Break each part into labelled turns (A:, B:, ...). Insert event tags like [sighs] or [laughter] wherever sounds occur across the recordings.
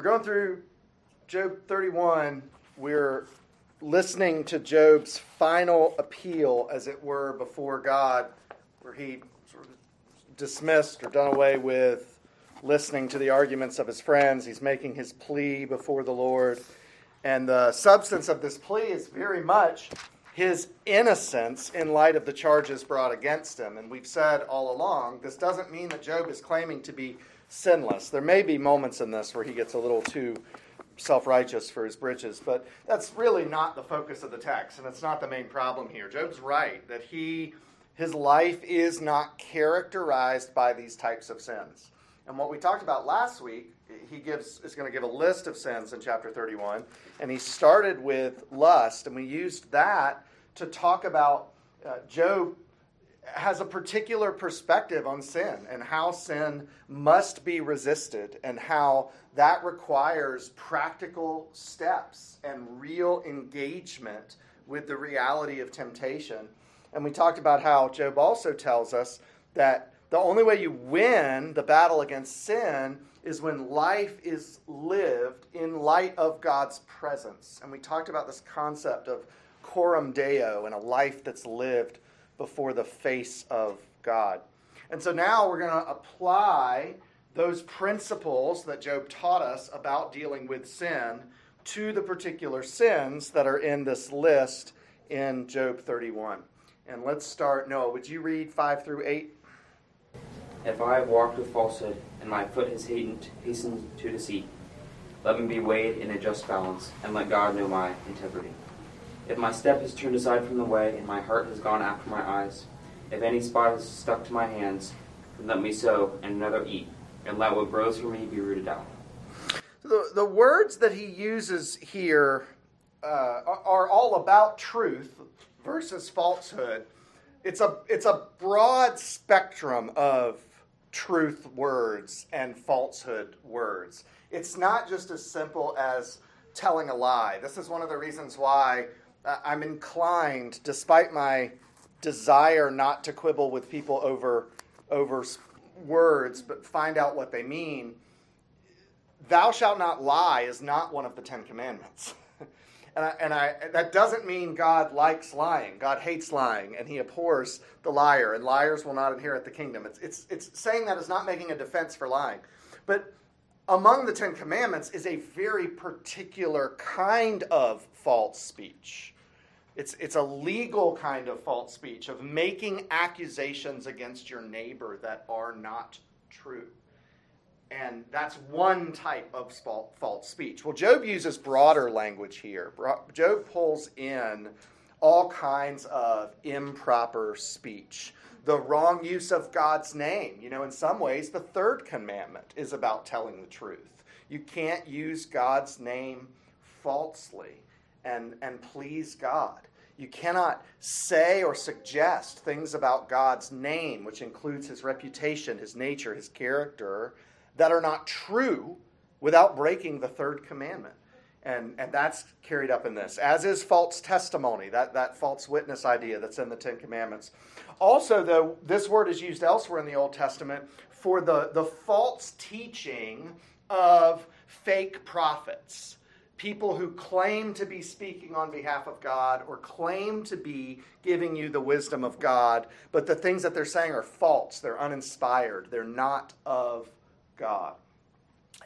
A: We're going through Job 31. We're listening to Job's final appeal, as it were, before God, where he sort of dismissed or done away with listening to the arguments of his friends. He's making his plea before the Lord. And the substance of this plea is very much his innocence in light of the charges brought against him. And we've said all along, this doesn't mean that Job is claiming to be sinless. There may be moments in this where he gets a little too self righteous for his britches, but that's really not the focus of the text, and it's not the main problem here. Job's right that he his life is not characterized by these types of sins. And what we talked about last week, he gives is going to give a list of sins in chapter 31, and he started with lust, and we used that to talk about uh, Job has a particular perspective on sin and how sin must be resisted and how that requires practical steps and real engagement with the reality of temptation. And we talked about how Job also tells us that the only way you win the battle against sin is when life is lived in light of God's presence. And we talked about this concept of coram deo and a life that's lived before the face of God. And so now we're going to apply those principles that Job taught us about dealing with sin to the particular sins that are in this list in Job 31. And let's start. Noah, would you read 5 through 8?
B: If I have walked with falsehood, and my foot has hastened, hastened to deceit, let me be weighed in a just balance, and let God know my integrity. If my step has turned aside from the way, and my heart has gone after my eyes, if any spot has stuck to my hands, then let me sow, and another eat, and let what grows for me be rooted out.
A: The, the words that he uses here uh, are all about truth versus falsehood. It's a, it's a broad spectrum of truth words and falsehood words. It's not just as simple as telling a lie. This is one of the reasons why Uh, I'm inclined, despite my desire not to quibble with people over over words, but find out what they mean. Thou shalt not lie is not one of the Ten Commandments. [laughs] and, I, and I, that doesn't mean God likes lying. God hates lying, and he abhors the liar, and liars will not inherit the kingdom. It's, it's, it's saying that is not making a defense for lying. But among the Ten Commandments is a very particular kind of false speech. It's, it's a legal kind of false speech of making accusations against your neighbor that are not true. And that's one type of false speech. Well, Job uses broader language here. Job pulls in all kinds of improper speech. The wrong use of God's name. You know, in some ways, the third commandment is about telling the truth. You can't use God's name falsely and, and please God. You cannot say or suggest things about God's name, which includes his reputation, his nature, his character, that are not true without breaking the third commandment. And, and that's carried up in this, as is false testimony, that, that false witness idea that's in the Ten Commandments. Also, though, this word is used elsewhere in the Old Testament for the, the false teaching of fake prophets people who claim to be speaking on behalf of God or claim to be giving you the wisdom of God, but the things that they're saying are false, they're uninspired, they're not of God.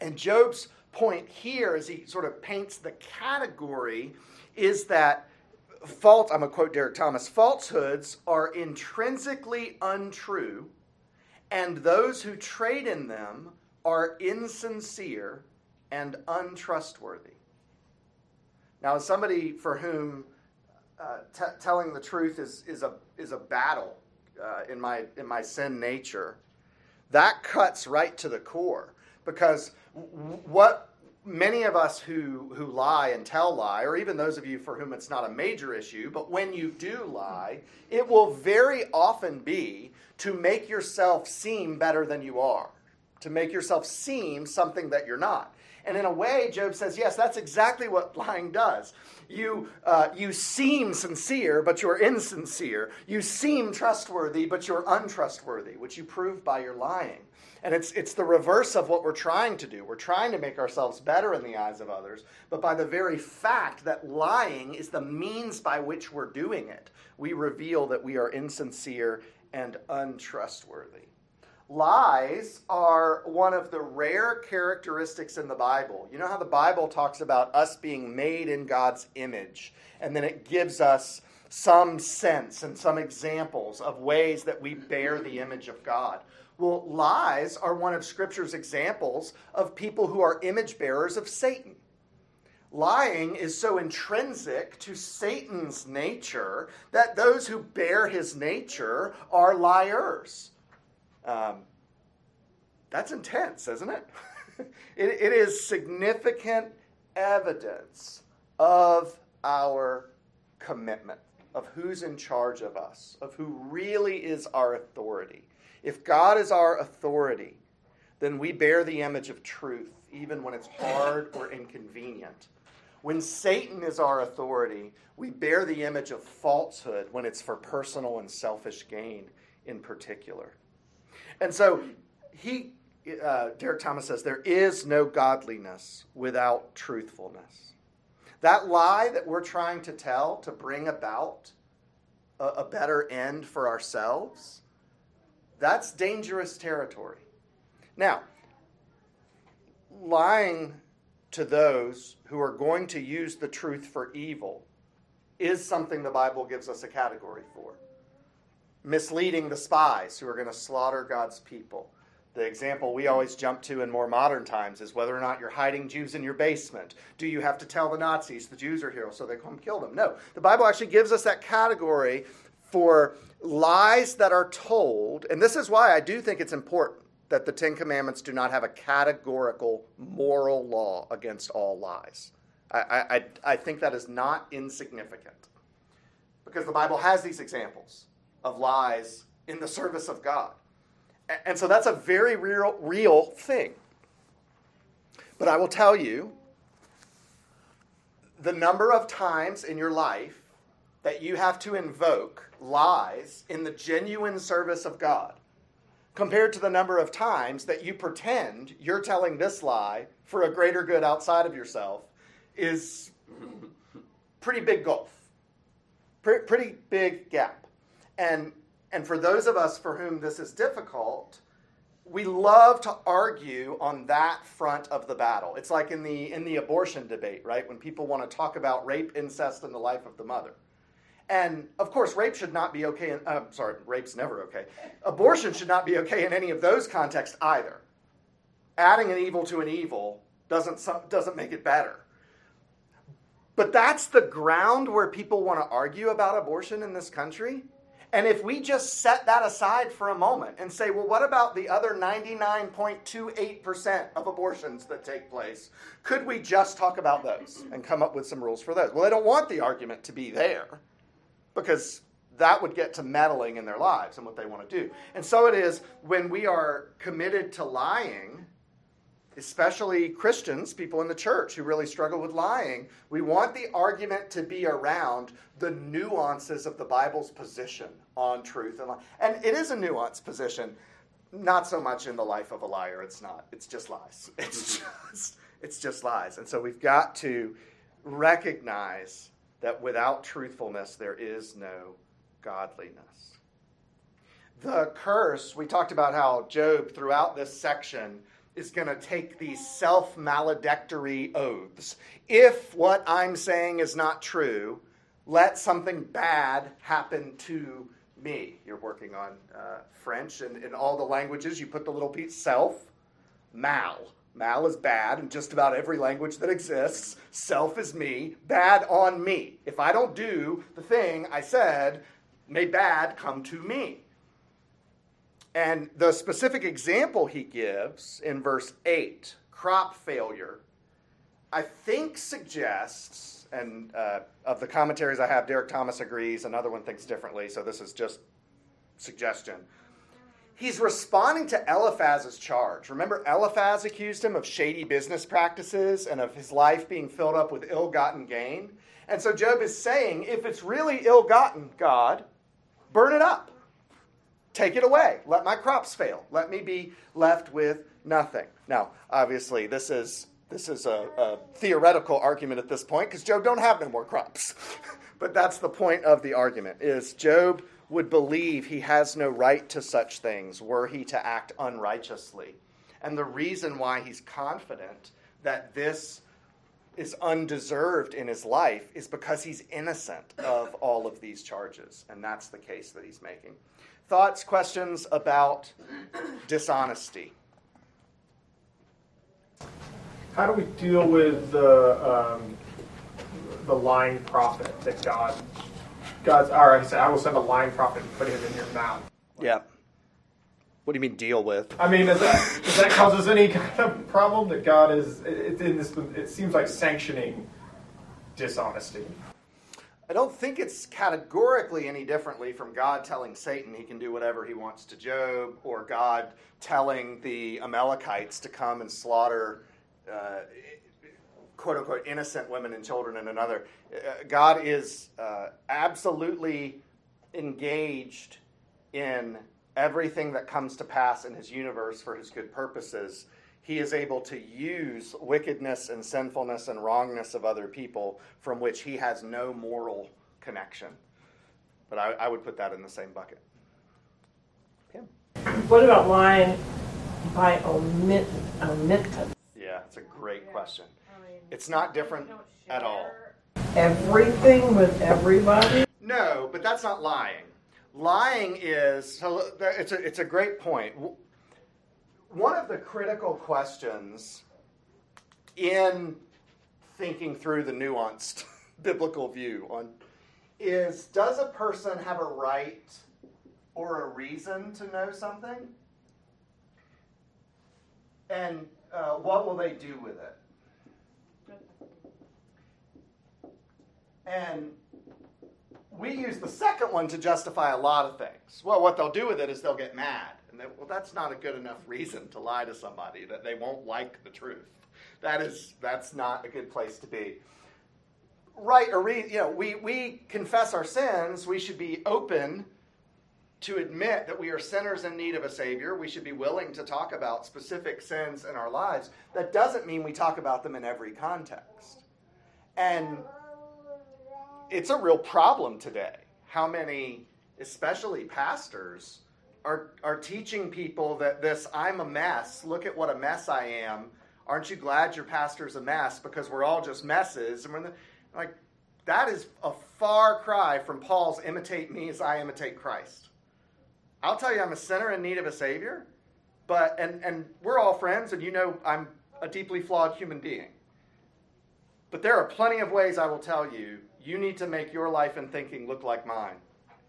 A: And Job's point here, as he sort of paints the category, is that false, I'm going to quote Derek Thomas falsehoods are intrinsically untrue, and those who trade in them are insincere and untrustworthy. Now, as somebody for whom uh, t- telling the truth is, is, a, is a battle uh, in, my, in my sin nature, that cuts right to the core. Because what many of us who, who lie and tell lie, or even those of you for whom it's not a major issue, but when you do lie, it will very often be to make yourself seem better than you are, to make yourself seem something that you're not. And in a way, Job says, yes, that's exactly what lying does. You, uh, you seem sincere, but you're insincere. You seem trustworthy, but you're untrustworthy, which you prove by your lying. And it's, it's the reverse of what we're trying to do. We're trying to make ourselves better in the eyes of others, but by the very fact that lying is the means by which we're doing it, we reveal that we are insincere and untrustworthy. Lies are one of the rare characteristics in the Bible. You know how the Bible talks about us being made in God's image, and then it gives us some sense and some examples of ways that we bear the image of God. Well, lies are one of Scripture's examples of people who are image bearers of Satan. Lying is so intrinsic to Satan's nature that those who bear his nature are liars. Um, that's intense, isn't it? [laughs] it? It is significant evidence of our commitment, of who's in charge of us, of who really is our authority. If God is our authority, then we bear the image of truth, even when it's hard or inconvenient. When Satan is our authority, we bear the image of falsehood when it's for personal and selfish gain in particular. And so he, uh, Derek Thomas says, there is no godliness without truthfulness. That lie that we're trying to tell to bring about a, a better end for ourselves that's dangerous territory. Now, lying to those who are going to use the truth for evil is something the Bible gives us a category for. Misleading the spies who are going to slaughter God's people. The example we always jump to in more modern times is whether or not you're hiding Jews in your basement. Do you have to tell the Nazis the Jews are here so they come kill them? No. The Bible actually gives us that category for lies that are told, and this is why I do think it's important that the Ten Commandments do not have a categorical moral law against all lies. I, I, I think that is not insignificant because the Bible has these examples of lies in the service of God. And so that's a very real, real thing. But I will tell you the number of times in your life that you have to invoke lies in the genuine service of God compared to the number of times that you pretend you're telling this lie for a greater good outside of yourself is pretty big gulf pretty big gap. And and for those of us for whom this is difficult we love to argue on that front of the battle. It's like in the in the abortion debate right? When people want to talk about rape incest and the life of the mother and of course, rape should not be okay. In, uh, sorry, rape's never okay. Abortion should not be okay in any of those contexts either. Adding an evil to an evil doesn't, doesn't make it better. But that's the ground where people want to argue about abortion in this country. And if we just set that aside for a moment and say, well, what about the other 99.28% of abortions that take place? Could we just talk about those and come up with some rules for those? Well, they don't want the argument to be there because that would get to meddling in their lives and what they want to do. And so it is when we are committed to lying, especially Christians, people in the church who really struggle with lying, we want the argument to be around the nuances of the Bible's position on truth and lie. And it is a nuanced position, not so much in the life of a liar. It's not. It's just lies. [laughs] It's mm-hmm. just it's just lies. And so we've got to recognize that without truthfulness there is no godliness. The curse, we talked about how Job, throughout this section, is going to take these self maledictory oaths. If what I'm saying is not true, let something bad happen to me. You're working on uh, French, and in all the languages, you put the little piece self, mal. Mal is bad in just about every language that exists. Self is me. Bad on me. If I don't do the thing I said, may bad come to me. And the specific example he gives in verse 8, crop failure, I think suggests, and uh, of the commentaries I have, Derek Thomas agrees, another one thinks differently, so this is just suggestion he's responding to Eliphaz's charge. Remember, Eliphaz accused him of shady business practices and of his life being filled up with ill gotten gain. And so Job is saying, if it's really ill gotten, God, burn it up. take it away. Let my crops fail. Let me be left with nothing. Now, obviously, this is this is a, a theoretical argument at this point because Job don't have no more crops. [laughs] but that's the point of the argument: is Job would believe he has no right to such things were he to act unrighteously. And the reason why he's confident that this is undeserved in his life is because he's innocent of all of these charges. And that's the case that he's making. Thoughts, questions about dishonesty?
C: How do we deal with the um, the lying prophet that God God's all right? He said, "I will send a lying prophet and put him in your mouth."
A: Yeah. What do you mean deal with?
C: I mean, does that does that cause us any kind of problem that God is? It, in this, it seems like sanctioning dishonesty.
A: I don't think it's categorically any differently from God telling Satan he can do whatever he wants to Job, or God telling the Amalekites to come and slaughter uh, quote unquote innocent women and children in another. Uh, God is uh, absolutely engaged in everything that comes to pass in his universe for his good purposes, he is able to use wickedness and sinfulness and wrongness of other people from which he has no moral connection. But I, I would put that in the same bucket.
D: Kim? What about lying by omit, omittance?
A: Yeah, it's a great question. It's not different at all.
D: Everything with everybody?
A: No, but that's not lying lying is so it's a, it's a great point. point one of the critical questions in thinking through the nuanced [laughs] biblical view on is does a person have a right or a reason to know something and uh, what will they do with it and we use the second one to justify a lot of things. Well, what they'll do with it is they'll get mad. And they, well, that's not a good enough reason to lie to somebody that they won't like the truth. That is, that's not a good place to be. Right or re, you know, we, we confess our sins. We should be open to admit that we are sinners in need of a Savior. We should be willing to talk about specific sins in our lives. That doesn't mean we talk about them in every context. And it's a real problem today. How many, especially pastors, are, are teaching people that this, I'm a mess, look at what a mess I am. Aren't you glad your pastor's a mess because we're all just messes? And we're the, like, that is a far cry from Paul's imitate me as I imitate Christ. I'll tell you, I'm a sinner in need of a Savior, but, and, and we're all friends, and you know I'm a deeply flawed human being. But there are plenty of ways I will tell you you need to make your life and thinking look like mine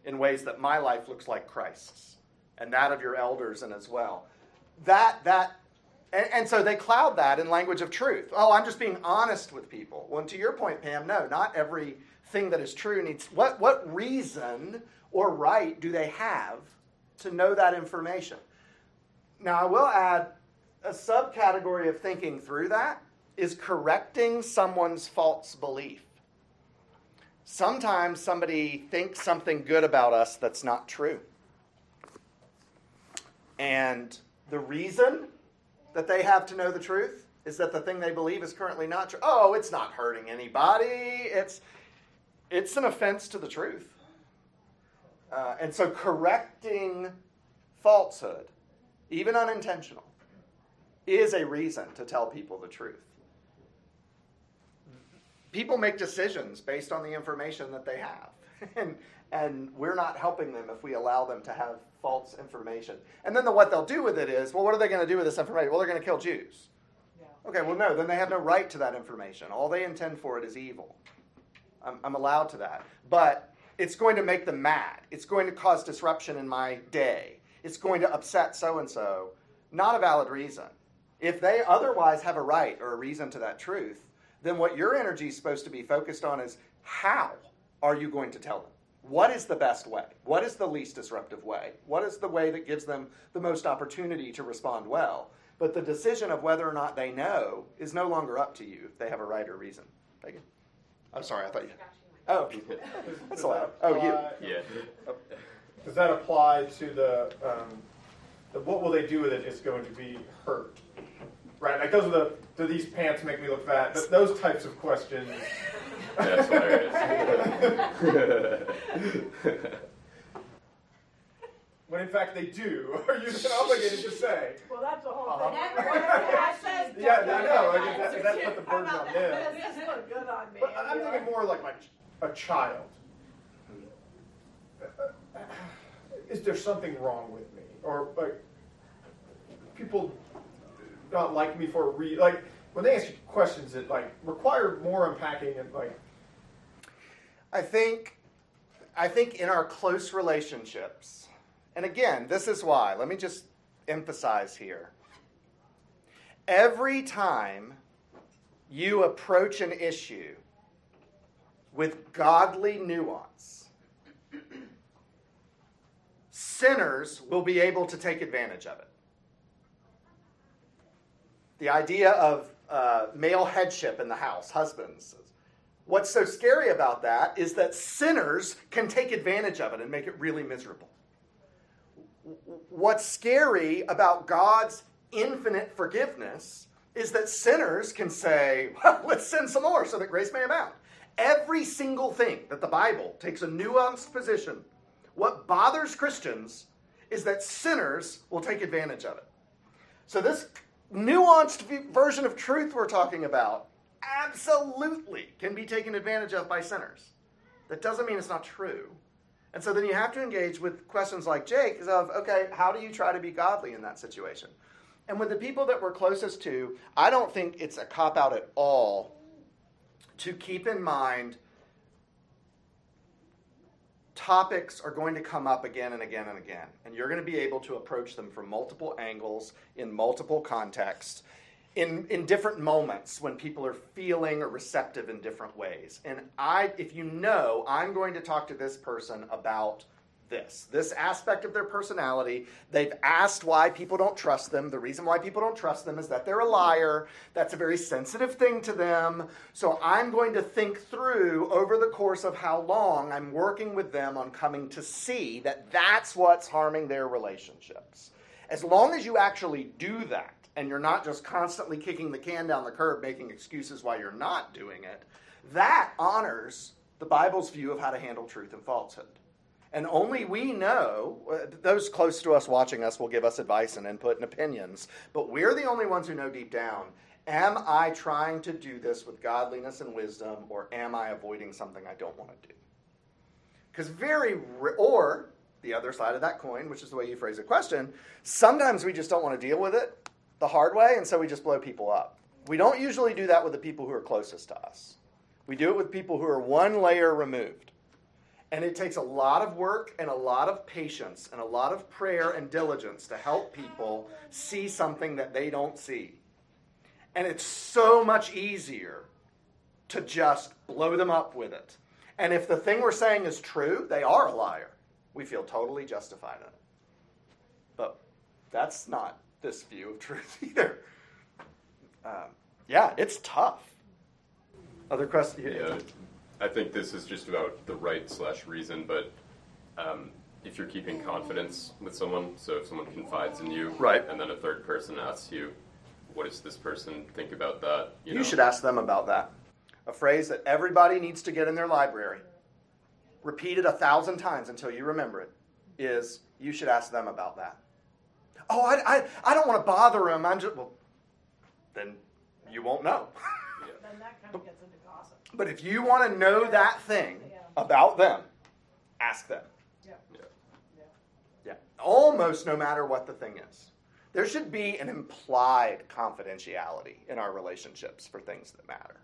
A: in ways that my life looks like Christ's and that of your elders and as well. That, that, and, and so they cloud that in language of truth. Oh, I'm just being honest with people. Well, to your point, Pam, no, not everything that is true needs, what, what reason or right do they have to know that information? Now, I will add a subcategory of thinking through that is correcting someone's false belief sometimes somebody thinks something good about us that's not true. And the reason that they have to know the truth is that the thing they believe is currently not true. Oh, it's not hurting anybody. It's it's an offense to the truth. Uh, and so correcting falsehood, even unintentional, is a reason to tell people the truth people make decisions based on the information that they have. [laughs] and, and we're not helping them if we allow them to have false information. And then the, what they'll do with it is, well, what are they going to do with this information? Well, they're going to kill Jews. Yeah. Okay, well, no, then they have no right to that information. All they intend for it is evil. I'm, I'm allowed to that. But it's going to make them mad. It's going to cause disruption in my day. It's going to upset so and so. Not a valid reason. If they otherwise have a right or a reason to that truth, then what your energy is supposed to be focused on is how are you going to tell them? What is the best way? What is the least disruptive way? What is the way that gives them the most opportunity to respond well? But the decision of whether or not they know is no longer up to you if they have a right or reason. Thank you. I'm sorry, I thought you. Oh, [laughs] that's allowed. Oh, you.
E: Yeah.
C: does that apply to the, um, the what will they do with it is going to be hurt, right? Like those are the do these pants make me look fat? Th- those types of questions.
E: That's hilarious. [laughs]
C: when in fact they do, [laughs] are you then obligated to say?
D: Well, that's a whole
C: Uh-huh.
D: thing.
F: Never-
D: I said-
C: Yeah, I know. Like, that, that put the burden on them.
D: This good on me.
C: But I'm thinking more like my a child. [sighs] Is there something wrong with me, or like people not like me for a reason? Like when they ask you questions that like require more unpacking and like
A: I think, I think in our close relationships, and again, this is why. Let me just emphasize here. Every time you approach an issue with godly nuance, sinners will be able to take advantage of it. The idea of uh, male headship in the house, husbands. What's so scary about that is that sinners can take advantage of it and make it really miserable. What's scary about God's infinite forgiveness is that sinners can say, well, let's sin some more so that grace may abound. Every single thing that the Bible takes a nuanced position, what bothers Christians is that sinners will take advantage of it. So, this nuanced version of truth we're talking about absolutely can be taken advantage of by sinners. That doesn't mean it's not true. And so then you have to engage with questions like Jake of, okay, how do you try to be godly in that situation? And with the people that we're closest to, I don't think it's a cop out at all to keep in mind topics are going to come up again and again and again. And you're going to be able to approach them from multiple angles, in multiple contexts, in, in different moments when people are feeling or receptive in different ways. And I, if you know, I'm going to talk to this person about this, this aspect of their personality. They've asked why people don't trust them. The reason why people don't trust them is that they're a liar. That's a very sensitive thing to them. So I'm going to think through over the course of how long I'm working with them on coming to see that that's what's harming their relationships. As long as you actually do that, and you're not just constantly kicking the can down the curb, making excuses why you're not doing it, that honors the Bible's view of how to handle truth and falsehood. And only we know, uh, those close to us watching us will give us advice and input and opinions, but we're the only ones who know deep down am I trying to do this with godliness and wisdom, or am I avoiding something I don't want to do? Because very, or the other side of that coin, which is the way you phrase a question, sometimes we just don't want to deal with it the hard way, and so we just blow people up. We don't usually do that with the people who are closest to us. We do it with people who are one layer removed. And it takes a lot of work and a lot of patience and a lot of prayer and diligence to help people see something that they don't see. And it's so much easier to just blow them up with it. And if the thing we're saying is true, they are a liar. We feel totally justified in it. But that's not this view of [laughs] truth either. Um, yeah, it's tough. Other questions?
E: Yeah, I think this is just about the right slash reason, but um, if you're keeping confidence with someone, so if someone confides in you,
A: Right.
E: and then a third person asks you, what does this person think about that?
A: You,
E: know?
A: should ask them about that. A phrase that everybody needs to get in their library, repeated a thousand times until you remember it, is you should ask them about that. Oh, I, I, I don't want to bother them. I'm just, well, then you won't know.
D: Then that kind of gets into gossip.
A: But if you want to know that thing
D: Yeah.
A: about them, ask them.
D: Yeah.
E: Yeah.
A: Yeah. Almost no matter what the thing is. There should be an implied confidentiality in our relationships for things that matter.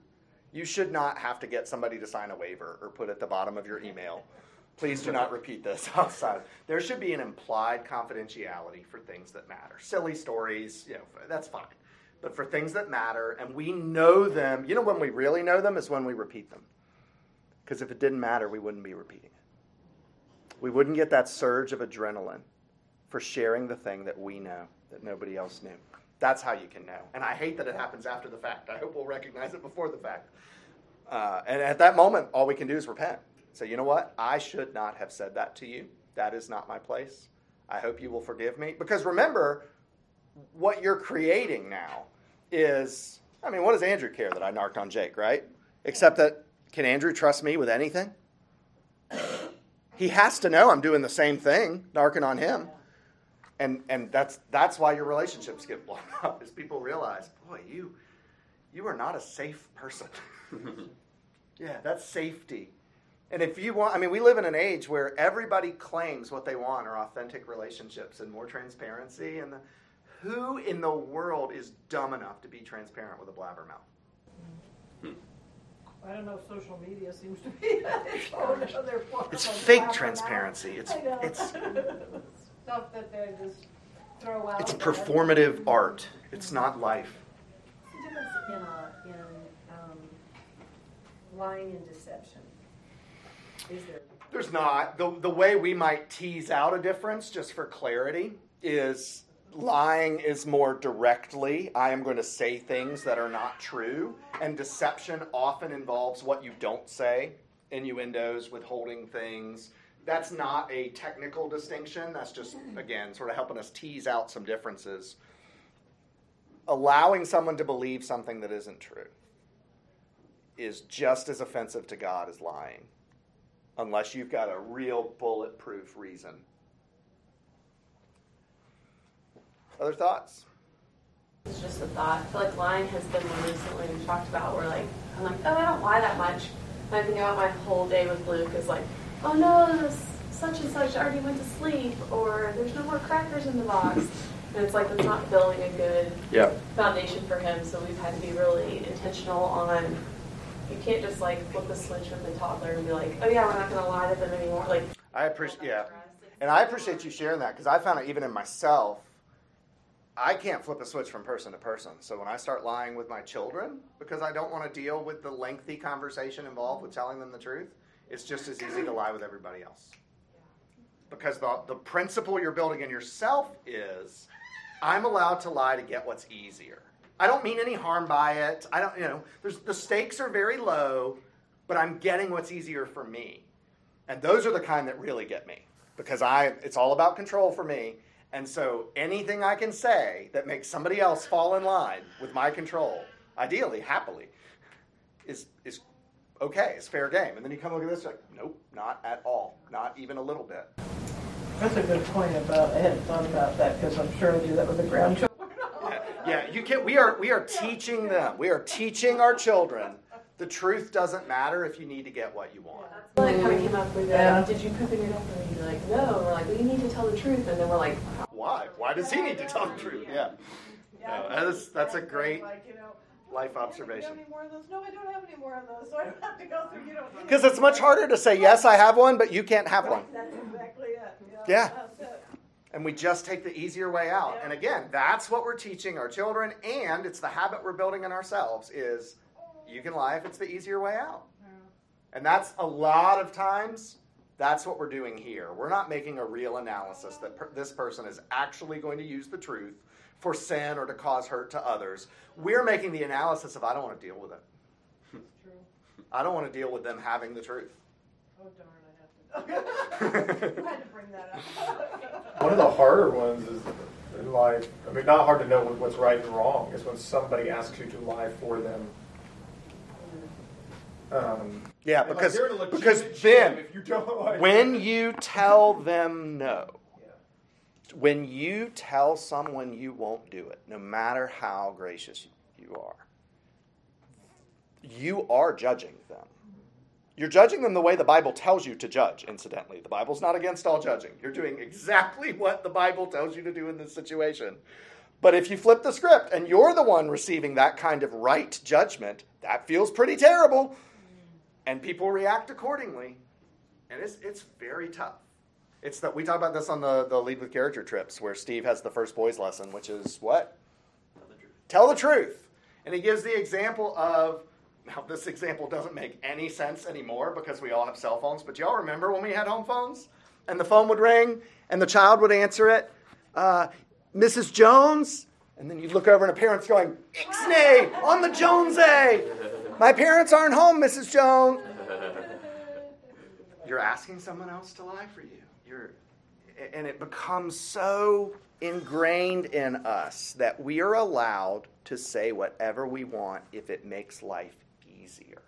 A: You should not have to get somebody to sign a waiver or put at the bottom of your email. Please do not [laughs] repeat this [laughs] outside. There should be an implied confidentiality for things that matter. Silly stories, you know, that's fine. But for things that matter, and we know them, you know when we really know them is when we repeat them. Because if it didn't matter, we wouldn't be repeating it. We wouldn't get that surge of adrenaline for sharing the thing that we know that nobody else knew. That's how you can know. And I hate that it happens after the fact. I hope we'll recognize it before the fact. Uh, and at that moment, all we can do is repent. Say, you know what? I should not have said that to you. That is not my place. I hope you will forgive me. Because remember, what you're creating now is I mean, what does Andrew care that I narked on Jake, right? Except that, can Andrew trust me with anything? He has to know I'm doing the same thing, narking on him. And, and that's, that's why your relationships get blown [laughs] up, is people realize, boy, you, you are not a safe person. [laughs] yeah, that's safety. And if you want, I mean, we live in an age where everybody claims what they want are authentic relationships and more transparency. And the, who in the world is dumb enough to be transparent with a blabbermouth?
D: I don't know, if social media seems to be [laughs] its own other form
A: It's
D: of
A: fake transparency. It's it's [laughs]
D: Stuff that they just throw out.
A: it's
D: there.
A: performative art. It's not life.
F: What's the difference in, uh, in um, lying and deception? Is there?
A: There's not. The, the way we might tease out a difference, just for clarity, is lying is more directly, I am going to say things that are not true. And deception often involves what you don't say, innuendos, withholding things. That's not a technical distinction. That's just, again, sort of helping us tease out some differences. Allowing someone to believe something that isn't true is just as offensive to God as lying unless you've got a real bulletproof reason. Other thoughts?
G: It's just a thought. I feel like lying has been one recently we've talked about where like I'm like, oh I don't lie that much. And I think about my whole day with Luke is like, oh no, this such and such already went to sleep or there's no more crackers in the box. and it's like it's not building a good foundation for him, so we've had to be really intentional on you can't just like flip the switch with the toddler and be like, oh yeah, we're not gonna lie to them anymore. Like
A: I appreciate yeah. And I appreciate you sharing that because I found it even in myself. I can't flip a switch from person to person. So when I start lying with my children because I don't want to deal with the lengthy conversation involved with telling them the truth, it's just as easy to lie with everybody else. Because the, the principle you're building in yourself is I'm allowed to lie to get what's easier. I don't mean any harm by it. I don't, you know, the stakes are very low, but I'm getting what's easier for me. And those are the kind that really get me because I it's all about control for me. And so anything I can say that makes somebody else fall in line with my control, ideally, happily, is is okay. It's fair game. And then you come look at this like, nope, not at all, not even a little bit.
D: That's a good point about, I hadn't thought about that because I'm sure I do that with the grandchildren. [laughs]
A: Yeah, yeah, you can. We are we are teaching them. We are teaching our children. The truth doesn't matter if you need to get what you want.
G: Well, it kind of came up with
D: Yeah.
G: did you poop in your diaper? And you're like, no. And we're like, well, you need to tell the truth. And then we're like,
A: Why? Why does he need to tell the truth? Yeah.
D: Yeah,
A: No, that's- that's a great
D: Like, you know,
A: life
D: "Do you
A: observation.
D: have any more of those? No, I don't have any more of those, so I don't have to go through, you know. [laughs]
A: Because it's much harder to say yes, I have one, but you can't have one.
D: That's exactly it.
A: Yeah.
D: That's it.
A: And we just take the easier way out. And again, that's what we're teaching our children, and it's the habit we're building in ourselves is you can lie if it's the easier way out. And that's a lot of times, that's what we're doing here. We're not making a real analysis that per- this person is actually going to use the truth for sin or to cause hurt to others. We're making the analysis of, I don't want to deal with it. [laughs] I don't want to deal with them having the truth.
D: Oh darn, I have to. [laughs] I had to bring that up. [laughs]
C: One of the harder ones is in life. I mean, not hard to know what's right and wrong. Is when somebody asks you to lie for them. Um,
A: Yeah,
C: and, like,
A: because
C: they're in a legitimate
A: because
C: jam if you like
A: when [laughs] you tell them no,
C: Yeah.
A: when you tell someone you won't do it, no matter how gracious you are, you are judging them. You're judging them the way the Bible tells you to judge, incidentally. The Bible's not against all judging. You're doing exactly what the Bible tells you to do in this situation. But if you flip the script and you're the one receiving that kind of right judgment, that feels pretty terrible. And people react accordingly. And it's, it's very tough. It's that we talk about this on the, the Lead with Character trips where Steve has the first boys lesson, which is what? Tell the truth. Tell the truth. And he gives the example of now this example doesn't make any sense anymore because we all have cell phones, but y'all remember when we had home phones? And the phone would ring and the child would answer it, uh, Mrs. Jones? And then you'd look over and a parent's going, Ixnay, on the Jones A. [laughs] My parents aren't home, Mrs. Jones. [laughs] You're asking someone else to lie for you. you're, and it becomes so ingrained in us that we are allowed to say whatever we want if it makes life easier.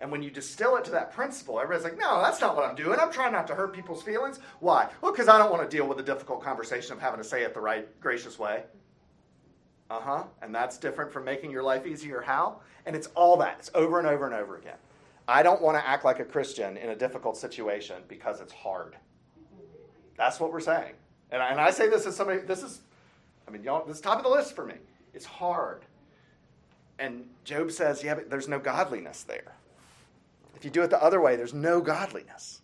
A: And when you distill it to that principle, everybody's like, no, that's not what I'm doing. I'm trying not to hurt people's feelings. Why? Well, because I don't want to deal with the difficult conversation of having to say it the right, gracious way. Uh huh. And that's different from making your life easier. How? And it's all that. It's over and over and over again. I don't want to act like a Christian in a difficult situation because it's hard. That's what we're saying. And I, and I say this as somebody, this is, I mean, y'all, this is top of the list for me. It's hard. And Job says, yeah, but there's no godliness there. If you do it the other way, there's no godliness.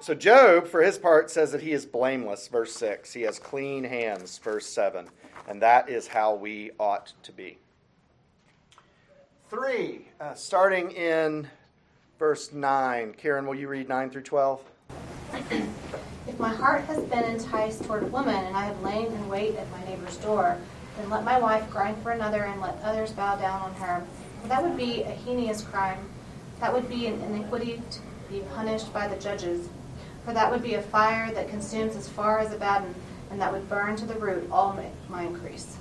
A: So Job, for his part, says that he is blameless, verse 6. He has clean hands, verse 7. And that is how we ought to be. Three, uh, starting in verse 9. Karen, will you read 9 through 12? [clears throat]
H: If my heart has been enticed toward a woman, and I have lain in wait at my neighbor's door, then let my wife grind for another, and let others bow down on her. For that would be a heinous crime. That would be an iniquity to be punished by the judges. For that would be a fire that consumes as far as Abaddon, and that would burn to the root all my, my increase.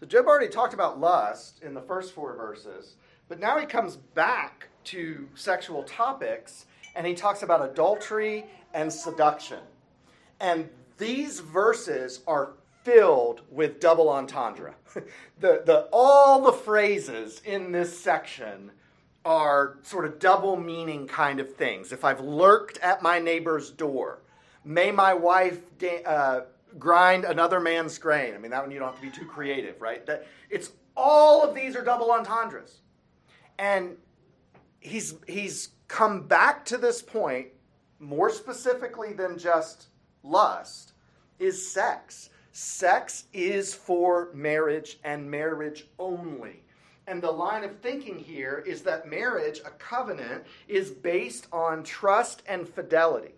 A: So Job already talked about lust in the first four verses, but now he comes back to sexual topics and he talks about adultery and seduction. And these verses are filled with double entendre. [laughs] the, the, all the phrases in this section are sort of double meaning kind of things. If I've lurked at my neighbor's door, may my wife da- uh, grind another man's grain. I mean, that one you don't have to be too creative, right? That it's all of these are double entendres, and he's he's come back to this point more specifically than just lust is sex. Sex is for marriage and marriage only. And the line of thinking here is that marriage, a covenant, is based on trust and fidelity.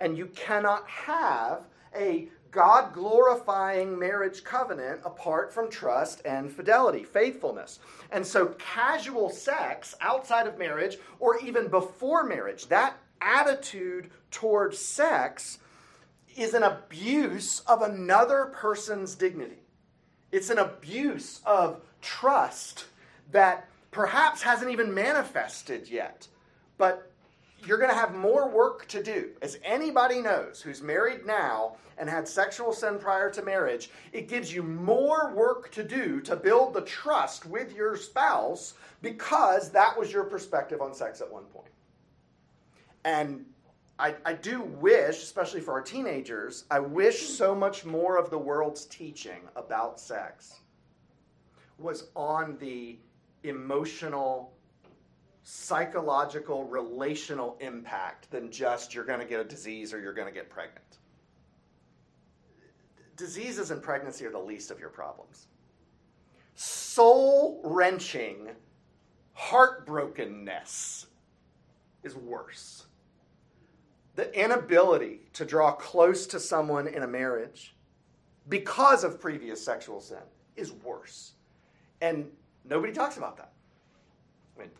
A: And you cannot have a God glorifying marriage covenant apart from trust and fidelity, faithfulness. And so, casual sex outside of marriage or even before marriage, that attitude towards sex is an abuse of another person's dignity. It's an abuse of trust that perhaps hasn't even manifested yet. But you're going to have more work to do. As anybody knows who's married now and had sexual sin prior to marriage, it gives you more work to do to build the trust with your spouse because that was your perspective on sex at one point. And I, I do wish, especially for our teenagers, I wish so much more of the world's teaching about sex was on the emotional psychological, relational impact than just you're going to get a disease or you're going to get pregnant. Diseases and pregnancy are the least of your problems. Soul wrenching heartbrokenness is worse. The inability to draw close to someone in a marriage because of previous sexual sin is worse. And nobody talks about that. I mean,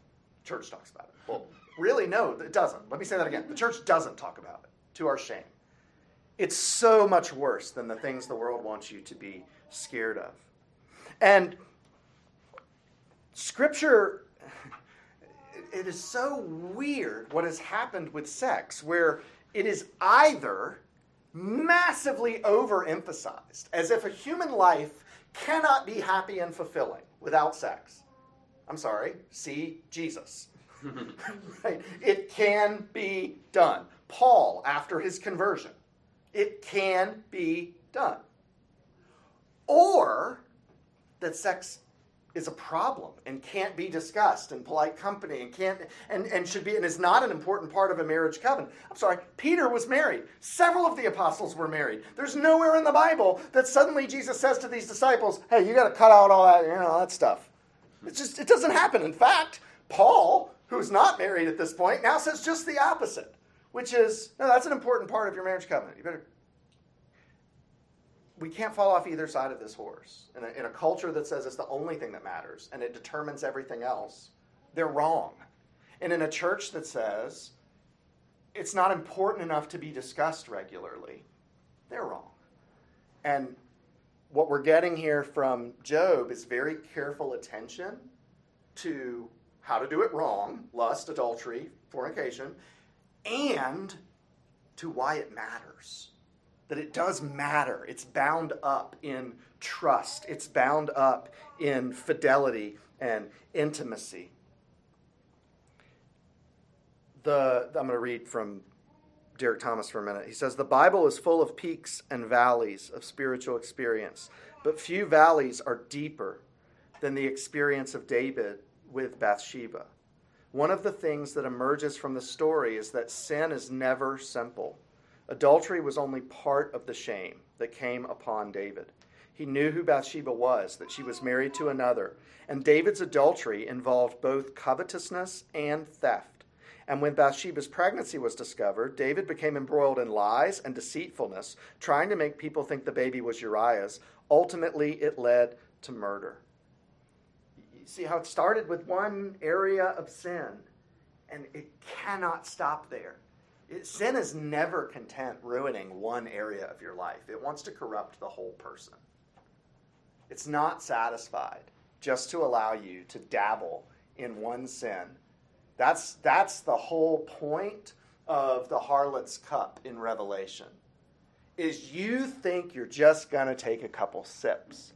A: church talks about it. Well, really, no, it doesn't. Let me say that again. The church doesn't talk about it, to our shame. It's so much worse than the things the world wants you to be scared of. And Scripture, [laughs] it is so weird what has happened with sex, where it is either massively overemphasized, as if a human life cannot be happy and fulfilling without sex. I'm sorry, see Jesus. [laughs] [laughs] right? It can be done. Paul, after his conversion, it can be done. Or that sex is a problem and can't be discussed in polite company and can't and, and should be and is not an important part of a marriage covenant. I'm sorry, Peter was married. Several of the apostles were married. There's nowhere in the Bible that suddenly Jesus says to these disciples, hey, you gotta cut out all that, you know, that stuff. It just it doesn't happen. In fact, Paul, who's not married at this point, now says just the opposite, which is no, that's an important part of your marriage covenant. You better. We can't fall off either side of this horse. In a, in a culture that says it's the only thing that matters and it determines everything else, they're wrong. And in a church that says it's not important enough to be discussed regularly, they're wrong. And what we're getting here from Job is very careful attention to how to do it wrong lust, adultery, fornication and to why it matters. That it does matter. It's bound up in trust, it's bound up in fidelity and intimacy. The, I'm going to read from Derek Thomas for a minute. He says, The Bible is full of peaks and valleys of spiritual experience, but few valleys are deeper than the experience of David with Bathsheba. One of the things that emerges from the story is that sin is never simple. Adultery was only part of the shame that came upon David. He knew who Bathsheba was, that she was married to another, and David's adultery involved both covetousness and theft. And when Bathsheba's pregnancy was discovered, David became embroiled in lies and deceitfulness, trying to make people think the baby was Uriah's. Ultimately, it led to murder see how it started with one area of sin, and it cannot stop there. It, sin is never content ruining one area of your life, it wants to corrupt the whole person. It's not satisfied just to allow you to dabble in one sin. That's, that's the whole point of the harlot's cup in Revelation. Is you think you're just going to take a couple sips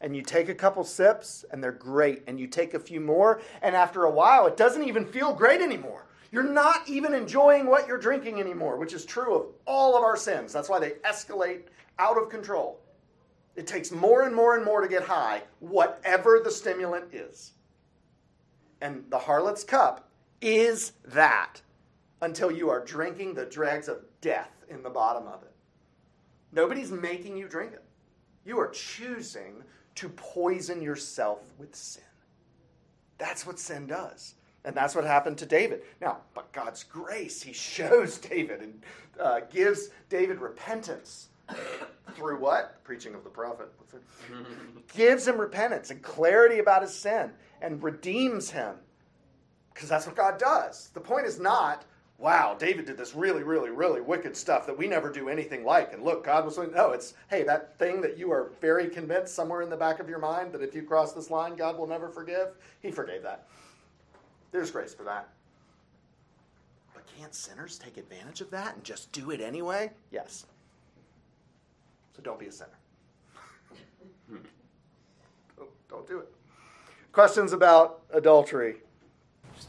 A: and you take a couple sips and they're great and you take a few more and after a while it doesn't even feel great anymore. You're not even enjoying what you're drinking anymore which is true of all of our sins. That's why they escalate out of control. It takes more and more and more to get high whatever the stimulant is. And the harlot's cup is that until you are drinking the dregs of death in the bottom of it. Nobody's making you drink it. You are choosing to poison yourself with sin. That's what sin does. And that's what happened to David. Now, but God's grace, He [laughs] shows David and uh, gives David repentance through what? Preaching of the prophet. [laughs] gives him repentance and clarity about his sin and redeems him. Because that's what God does. The point is not, wow, David did this really, really, really wicked stuff that we never do anything like. And look, God was, like, no, it's, hey, that thing that you are very convinced somewhere in the back of your mind that if you cross this line, God will never forgive, He forgave that. There's grace for that. But can't sinners take advantage of that and just do it anyway? Yes. So don't be a sinner. [laughs] don't do it. Questions about adultery?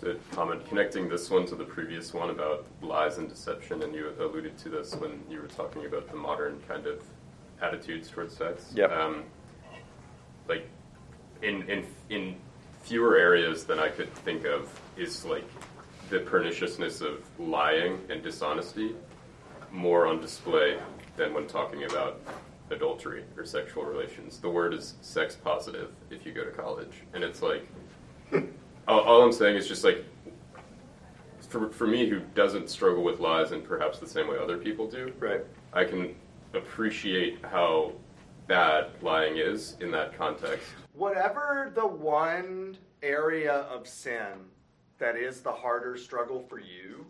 E: Just comment connecting this one to the previous one about lies and deception, and you alluded to this when you were talking about the modern kind of attitudes towards sex.
A: Yeah.
E: Um, like in in in fewer areas than I could think of is like the perniciousness of lying and dishonesty more on display than when talking about adultery or sexual relations. The word is sex positive if you go to college, and it's like all, all I'm saying is just like for, for me who doesn't struggle with lies in perhaps the same way other people do,
A: Right.
E: I can appreciate how bad lying is in that context.
A: Whatever the one area of sin that is the harder struggle for you,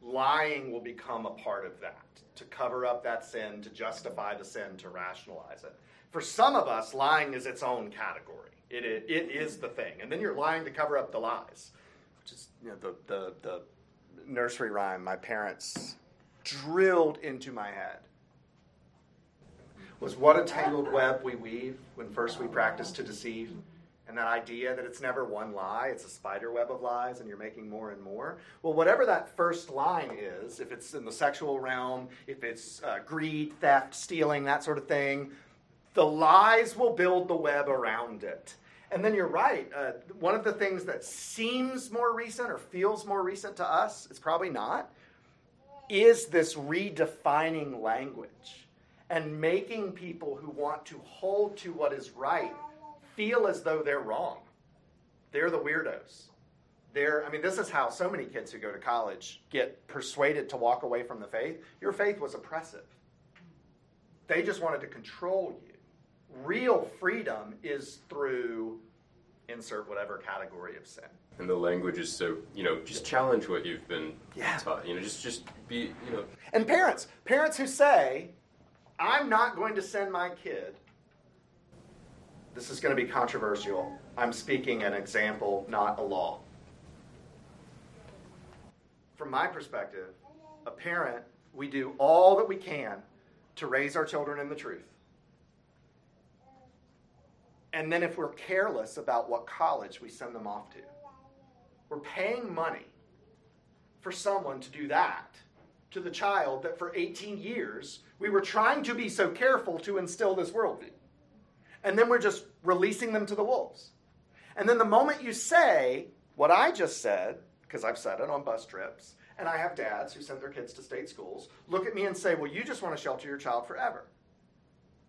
A: lying will become a part of that to cover up that sin, to justify the sin, to rationalize it. For some of us, lying is its own category. It is, it is the thing. And then you're lying to cover up the lies, which is you know, the, the, the nursery rhyme my parents drilled into my head. Was what a tangled web we weave when first we practice to deceive. And that idea that it's never one lie, it's a spider web of lies, and you're making more and more. Well, whatever that first line is, if it's in the sexual realm, if it's uh, greed, theft, stealing, that sort of thing, the lies will build the web around it. And then you're right. Uh, one of the things that seems more recent or feels more recent to us, it's probably not, is this redefining language and making people who want to hold to what is right feel as though they're wrong. They're the weirdos. They're, I mean, this is how so many kids who go to college get persuaded to walk away from the faith. Your faith was oppressive. They just wanted to control you real freedom is through insert whatever category of sin.
E: And the language is so, you know, just challenge what you've been
A: Yeah.
E: taught. You know, just just be, you know,
A: And parents, parents who say, I'm not going to send my kid, this is going to be controversial. I'm speaking an example, not a law. From my perspective, a parent, we do all that we can to raise our children in the truth. And then if we're careless about what college we send them off to, we're paying money for someone to do that to the child that for 18 years we were trying to be so careful to instill this worldview. And then we're just releasing them to the wolves. And then the moment you say what I just said, because I've said it on bus trips, and I have dads who send their kids to state schools, look at me and say, Well, you just want to shelter your child forever.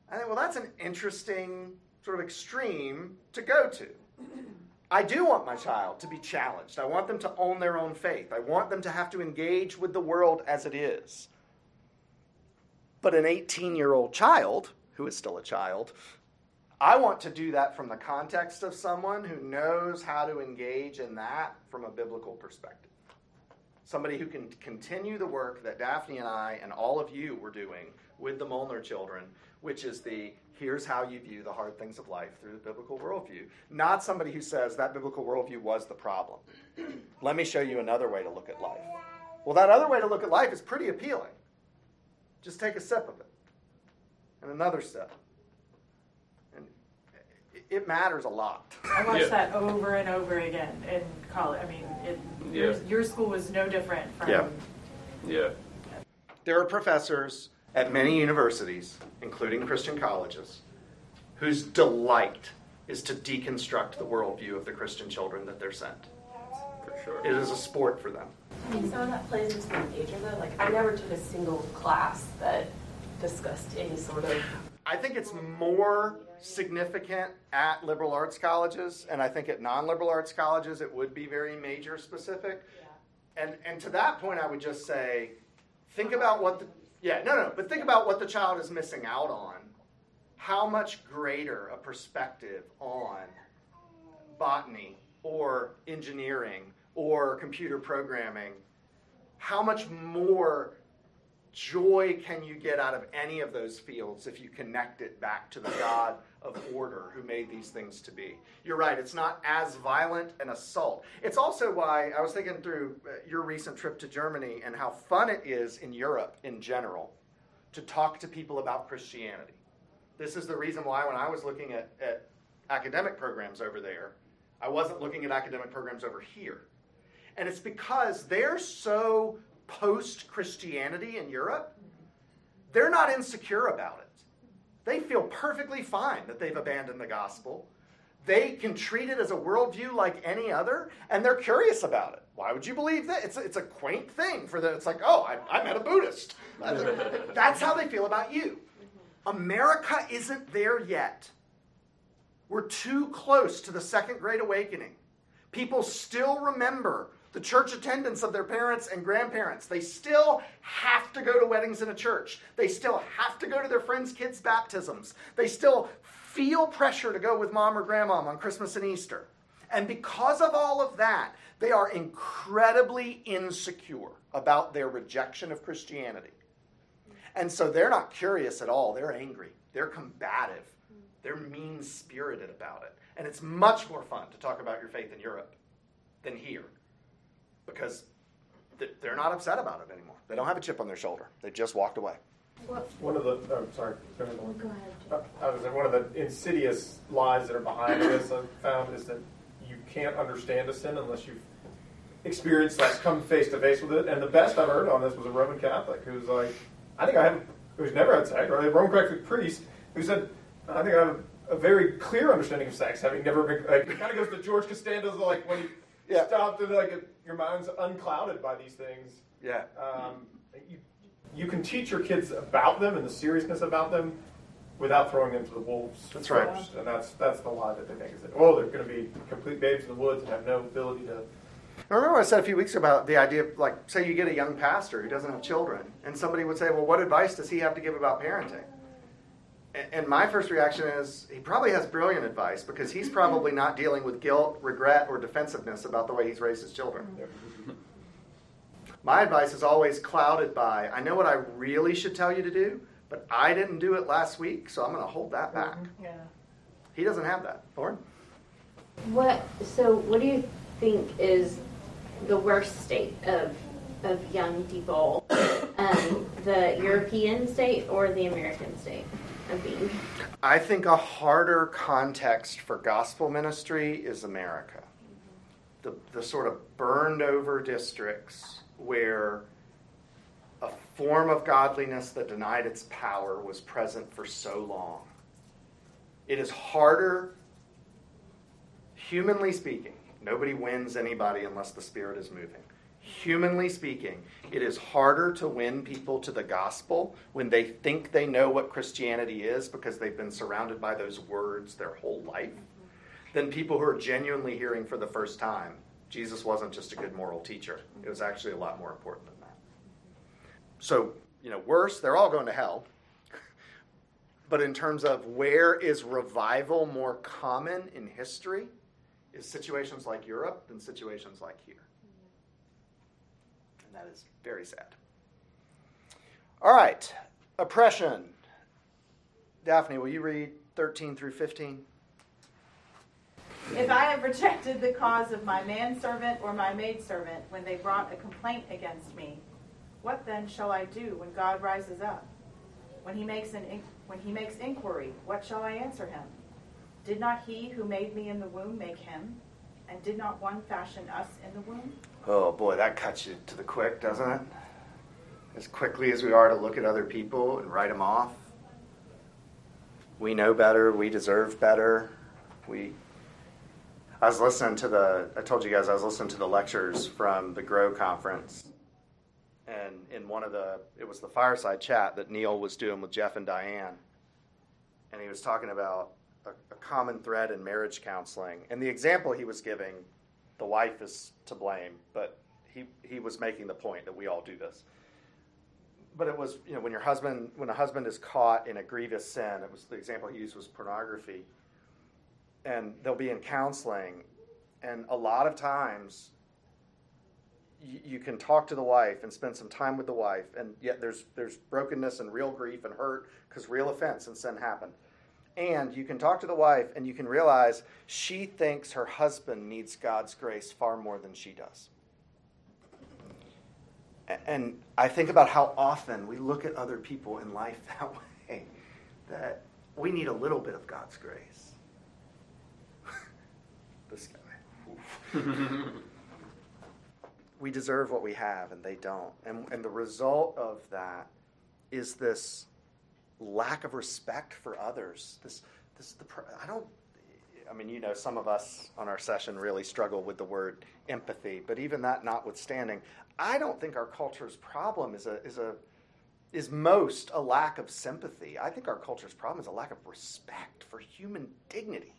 A: I think, well, that's an interesting sort of extreme to go to. I do want my child to be challenged. I want them to own their own faith. I want them to have to engage with the world as it is. But an 18 year old child, who is still a child, I want to do that from the context of someone who knows how to engage in that from a biblical perspective. Somebody who can continue the work that Daphne and I and all of you were doing with the Molnar children, which is the here's how you view the hard things of life through the biblical worldview. Not somebody who says that biblical worldview was the problem. [clears throat] Let me show you another way to look at life. Well, that other way to look at life is pretty appealing. Just take a sip of it, and another sip. And it- it matters a lot.
I: I watched
E: Yeah.
I: that over and over again in college. I mean, it, your, your school was no different from.
A: Yeah.
E: yeah.
A: There are professors at many universities, including Christian colleges, whose delight is to deconstruct the worldview of the Christian children that they're sent.
E: For sure.
A: It is a sport for them.
G: I think some of that plays into the major though. Like I never took a single class that discussed any sort of
A: I think it's more significant at liberal arts colleges, and I think at non liberal arts colleges it would be very major specific. And, and to that point, I would just say think about what the, yeah, no, no, but think about what the child is missing out on. How much greater a perspective on botany or engineering or computer programming, how much more joy can you get out of any of those fields if you connect it back to the God of order who made these things to be? You're right, it's not as violent an assault. It's also why I was thinking through uh, your recent trip to Germany and how fun it is in Europe in general to talk to people about Christianity. This is the reason why when I was looking at, at academic programs over there, I wasn't looking at academic programs over here. And it's because they're so post Christianity in Europe, they're not insecure about it. They feel perfectly fine that they've abandoned the gospel. They can treat it as a worldview like any other, and they're curious about it. Why would you believe that? It's a, it's a quaint thing for them. It's like, oh, I, I met a Buddhist. [laughs] That's how they feel about you. America isn't there yet. We're too close to the Second Great Awakening. People still remember the church attendance of their parents and grandparents. They still have to go to weddings in a church. They still have to go to their friends' kids' baptisms. They still feel pressure to go with mom or grandmom on Christmas and Easter. And because of all of that, they are incredibly insecure about their rejection of Christianity. And so they're not curious at all. They're angry. They're combative. They're mean spirited about it. And it's much more fun to talk about your faith in Europe than here because they're not upset about it anymore. They don't have a chip on their shoulder. They just walked away.
C: One of the, oh, sorry. go ahead,
H: Go ahead.
C: Uh, I was one of the insidious lies that are behind this I've found is that you can't understand a sin unless you've experienced, like, come face to face with it. And the best I've heard on this was a Roman Catholic who's like, I think I haven't, who's never had sex, or a Roman Catholic priest who said, I think I have a very clear understanding of sex, having never been, like, it kind of goes to George Costanza's, like, when he
A: Yeah.
C: stopped and, like, your mind's unclouded by these things
A: Yeah.
C: um, you, you can teach your kids about them and the seriousness about them without throwing them to the wolves.
A: That's right.
C: first. And that's that's the lie that they think is that oh they're going to be complete babes in the woods and have no ability to.
A: I remember I said a few weeks ago about the idea of, like, say you get a young pastor who doesn't have children, and somebody would say, well, what advice does he have to give about parenting? A- And my first reaction is he probably has brilliant advice because he's probably not dealing with guilt, regret, or defensiveness about the way he's raised his children. [laughs] My advice is always clouded by I know what I really should tell you to do, but I didn't do it last week, so I'm going to hold that back.
I: Yeah.
A: He doesn't have that. Lauren?
J: What, so what do you think is the worst state of, of young people? [coughs] Um, the European state or the American state of being?
A: I think a harder context for gospel ministry is America. The, the sort of burned over districts where a form of godliness that denied its power was present for so long. It is harder, humanly speaking, nobody wins anybody unless the Spirit is moving. Humanly speaking, it is harder to win people to the gospel when they think they know what Christianity is because they've been surrounded by those words their whole life than people who are genuinely hearing for the first time Jesus wasn't just a good moral teacher. It was actually a lot more important than that. So, you know, worse, they're all going to hell. [laughs] But in terms of where is revival more common in history, is situations like Europe than situations like here. And that is very sad. All right, oppression. Daphne, will you read 13 through 15?
D: If I have rejected the cause of my manservant or my maidservant when they brought a complaint against me, what then shall I do when God rises up? When he makes an in- when he makes inquiry, what shall I answer him? Did not he who made me in the womb make him? And did not one fashion us in the womb?
A: Oh boy, that cuts you to the quick, doesn't it? As quickly as we are to look at other people and write them off. We know better, we deserve better. We I was listening to the I told you guys I was listening to the lectures from the Grow conference. And in one of the it was the fireside chat that Neil was doing with Jeff and Diane. And he was talking about a, a common thread in marriage counseling. And the example he was giving the wife is to blame, but he, he was making the point that we all do this. But it was, you know, when your husband, when a husband is caught in a grievous sin, it was the example he used was pornography. And they'll be in counseling, and a lot of times you, you can talk to the wife and spend some time with the wife, and yet there's there's brokenness and real grief and hurt because real offense and sin happened. And you can talk to the wife and you can realize she thinks her husband needs God's grace far more than she does. And I think about how often we look at other people in life [laughs] that way, that we need a little bit of God's grace. [laughs] this guy. [laughs] We deserve what we have and they don't. And, and the result of that is this lack of respect for others. This, this, the, I don't, I mean, you know, some of us on our session really struggle with the word empathy, but even that notwithstanding, I don't think our culture's problem is a, is a, is most a lack of sympathy. I think our culture's problem is a lack of respect for human dignity.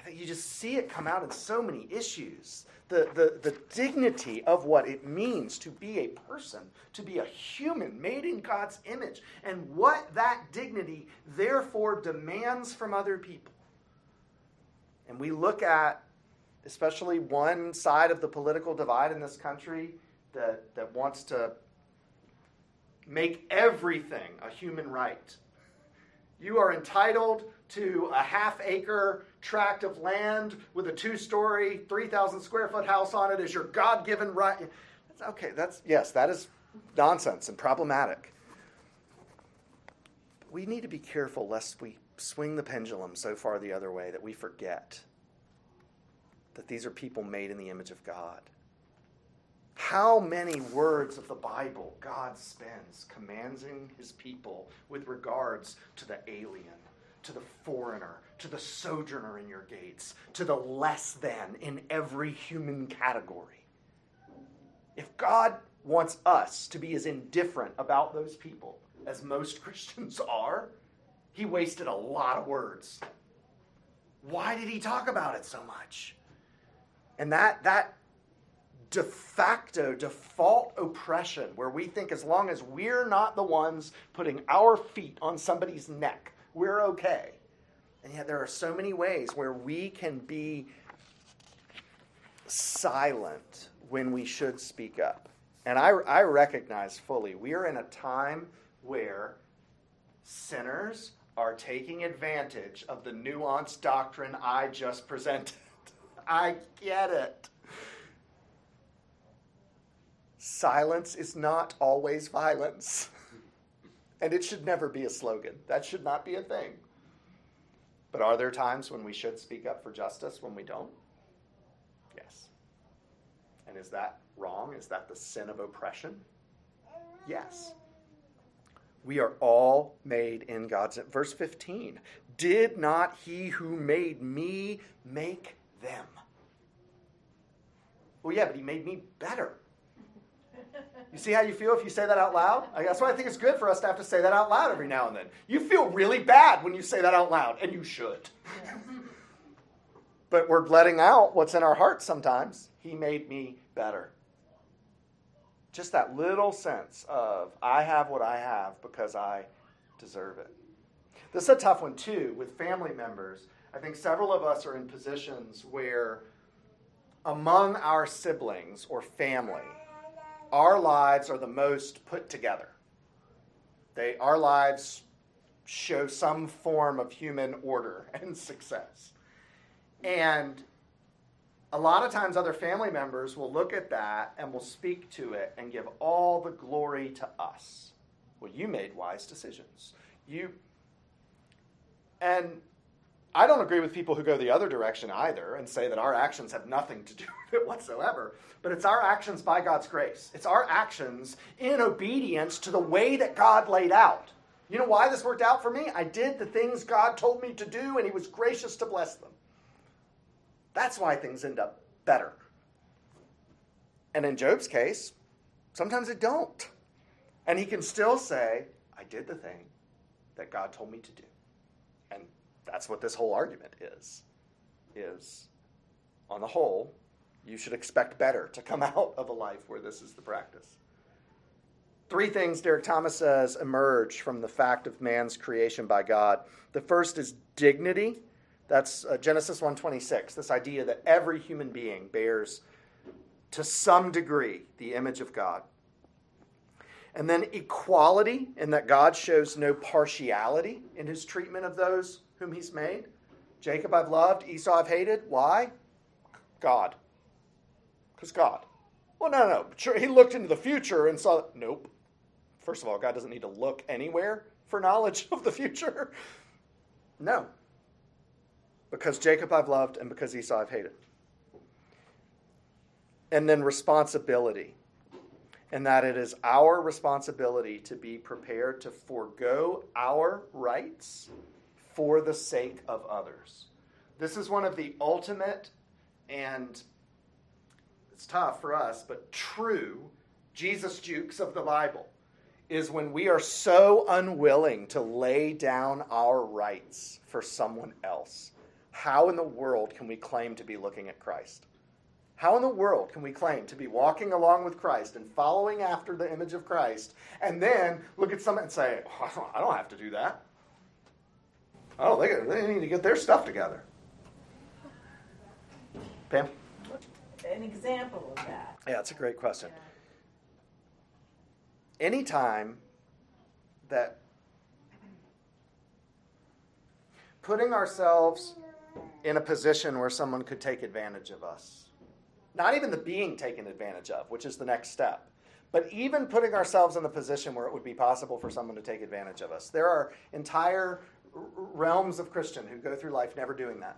A: I think you just see it come out in so many issues. The, the, the dignity of what it means to be a person, to be a human made in God's image, and what that dignity therefore demands from other people. And we look at, especially one side of the political divide in this country that, that wants to make everything a human right. You are entitled to a half acre tract of land with a two story, 3,000 square foot house on it as your God given right. That's, okay, that's, yes, that is nonsense and problematic. But we need to be careful lest we swing the pendulum so far the other way that we forget that these are people made in the image of God. How many words of the Bible God spends commanding his people with regards to the alien, to the foreigner, to the sojourner in your gates, to the less than in every human category. If God wants us to be as indifferent about those people as most [laughs] Christians are, he wasted a lot of words. Why did he talk about it so much? And that that de facto, default oppression where we think as long as we're not the ones putting our feet on somebody's neck, we're okay. And yet there are so many ways where we can be silent when we should speak up. And I, I recognize fully we are in a time where sinners are taking advantage of the nuanced doctrine I just presented. [laughs] I get it. Silence is not always violence. And it should never be a slogan. That should not be a thing. But are there times when we should speak up for justice when we don't? Yes. And is that wrong? Is that the sin of oppression? Yes. We are all made in God's verse 15. Did not he who made me make them? Well, yeah, but he made me better. You see how you feel if you say that out loud? That's why I think it's good for us to have to say that out loud every now and then. You feel really bad when you say that out loud, and you should. but we're letting out what's in our hearts sometimes. He made me better. Just that little sense of, I have what I have because I deserve it. This is a tough one, too, with family members. I think several of us are in positions where, among our siblings or family, our lives are the most put together. They, our lives show some form of human order [laughs] and success. And a lot of times, other family members will look at that and will speak to it and give all the glory to us. Well, you made wise decisions. You, and I don't agree with people who go the other direction either and say that our actions have nothing to do [laughs] with it whatsoever. But it's our actions by God's grace. It's our actions in obedience to the way that God laid out. You know why this worked out for me? I did the things God told me to do, and He was gracious to bless them. That's why things end up better. And in Job's case, sometimes it don't. And he can still say, I did the thing that God told me to do. That's what this whole argument is. Is on the whole, you should expect better to come [laughs] out of a life where this is the practice. Three things, Derek Thomas says, emerge from the fact of man's creation by God. The first is dignity. That's uh, Genesis 1:26. This idea that every human being bears to some degree the image of God. And then equality, in that God shows no partiality in his treatment of those whom he's made. Jacob I've loved, Esau I've hated. Why? God. Because God. Well, no, no. Sure, he looked into the future and saw, nope. First of all, God doesn't need to look anywhere for knowledge of the future. No. Because Jacob I've loved and because Esau I've hated. And then responsibility. And that it is our responsibility to be prepared to forego our rights for the sake of others. This is one of the ultimate and it's tough for us, but true Jesus jukes of the Bible is when we are so unwilling to lay down our rights for someone else. How in the world can we claim to be looking at Christ? How in the world can we claim to be walking along with Christ and following after the image of Christ and then look at someone and say, oh, I don't have to do that? Oh, they, they need to get their stuff together. Pam?
I: An example of that.
A: Yeah, that's a great question. Anytime that putting ourselves in a position where someone could take advantage of us, not even the being taken advantage of, which is the next step, but even putting ourselves in the position where it would be possible for someone to take advantage of us. There are entire realms of Christian who go through life never doing that.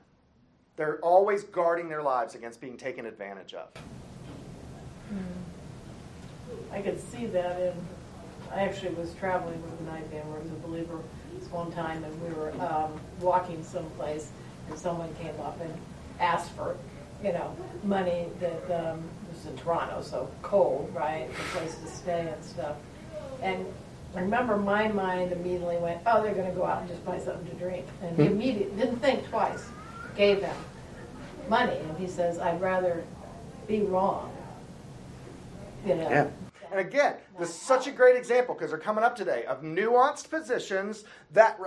A: They're always guarding their lives against being taken advantage of.
I: I could see that in, I actually was traveling with a night band where I was a believer this one time and we were um, walking someplace and someone came up and asked for, you know, money that, um, was in Toronto, so cold, right, a place to stay and stuff. And remember my mind immediately went, oh, they're gonna go out and just buy something to drink. And he hmm. immediately, didn't think twice, gave them money. And he says, I'd rather be wrong Yeah.
A: Yeah. And again, this is such a great example because they're coming up today of nuanced positions that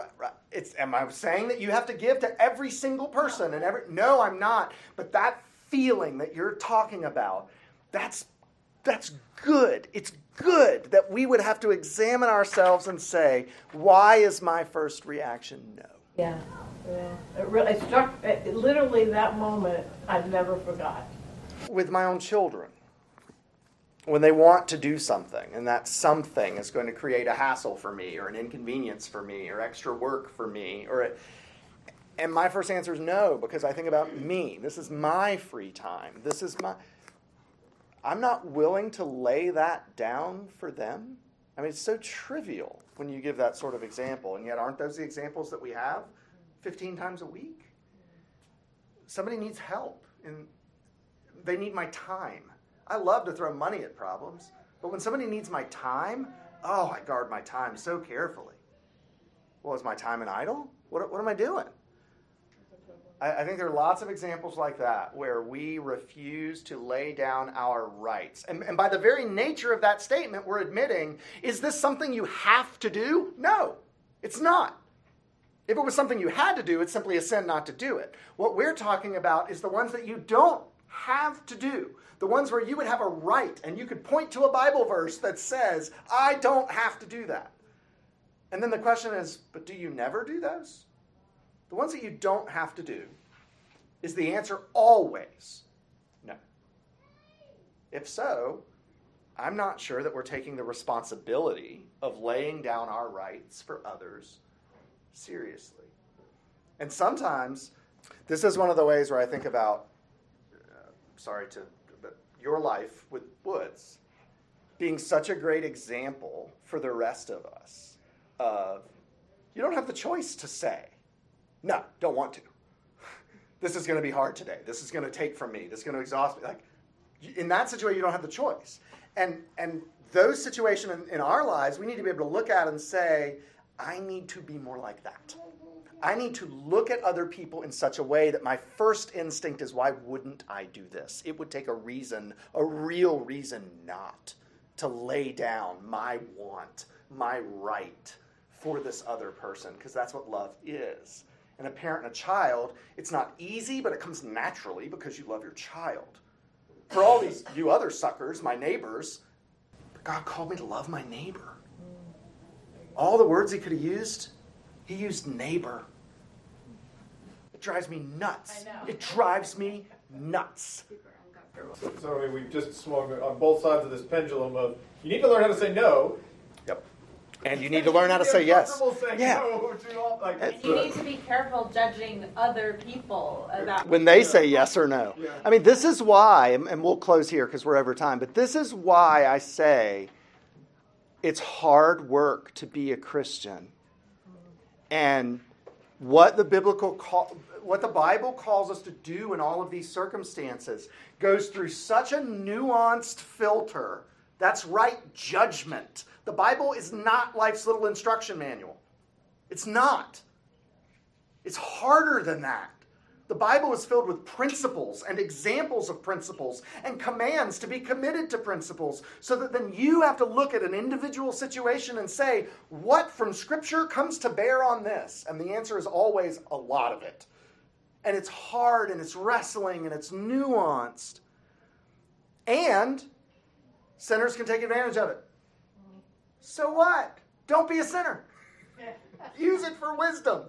A: it's am I saying that you have to give to every single person and every No, I'm not. But that feeling that you're talking about, that's that's good. It's good that we would have to examine ourselves and say, why is my first reaction no?
I: Yeah. Yeah. It really it struck it, literally that moment I've never forgot.
A: With my own children when they want to do something and that something is going to create a hassle for me or an inconvenience for me or extra work for me or it, and my first answer is no because i think about me this is my free time this is my i'm not willing to lay that down for them i mean it's so trivial when you give that sort of example and yet aren't those the examples that we have 15 times a week somebody needs help and they need my time I love to throw money at problems, but when somebody needs my time, oh, I guard my time so carefully. Well, is my time an idol? What, what am I doing? I, I think there are lots of examples like that where we refuse to lay down our rights. And, and by the very nature of that statement, we're admitting is this something you have to do? No, it's not. If it was something you had to do, it's simply a sin not to do it. What we're talking about is the ones that you don't have to do the ones where you would have a right and you could point to a Bible verse that says, I don't have to do that. And then the question is, but do you never do those? The ones that you don't have to do, is the answer always no? If so, I'm not sure that we're taking the responsibility of laying down our rights for others seriously. And sometimes, this is one of the ways where I think about, uh, sorry to your life with Woods being such a great example for the rest of us of you don't have the choice to say, no, don't want to. This is going to be hard today. This is going to take from me. This is going to exhaust me. Like in that situation, you don't have the choice. And and those situations in, in our lives, we need to be able to look at and say, I need to be more like that. I need to look at other people in such a way that my first instinct is, why wouldn't I do this? It would take a reason, a real reason not to lay down my want, my right for this other person, because that's what love is. And a parent and a child, it's not easy, but it comes naturally because you love your child. For all these, you other suckers, my neighbors, God called me to love my neighbor. All the words he could have used, he used neighbor It drives me nuts. It drives me nuts.
C: So I mean, we've just swung on both sides of this pendulum of you need to learn how to say no.
A: Yep. And you need to learn how to say yes.
C: Yeah.
G: No you need to be careful judging other people about
A: when they say yes or no. I mean, this is why, and we'll close here because we're over time. But this is why I say it's hard work to be a Christian, and what the biblical call, what the Bible calls us to do in all of these circumstances goes through such a nuanced filter. That's right judgment. The Bible is not life's little instruction manual. It's not. It's harder than that. The Bible is filled with principles and examples of principles and commands to be committed to principles so that then you have to look at an individual situation and say, what from Scripture comes to bear on this? And the answer is always a lot of it. And it's hard and it's wrestling and it's nuanced. And sinners can take advantage of it. So what? Don't be a sinner. Use it for wisdom.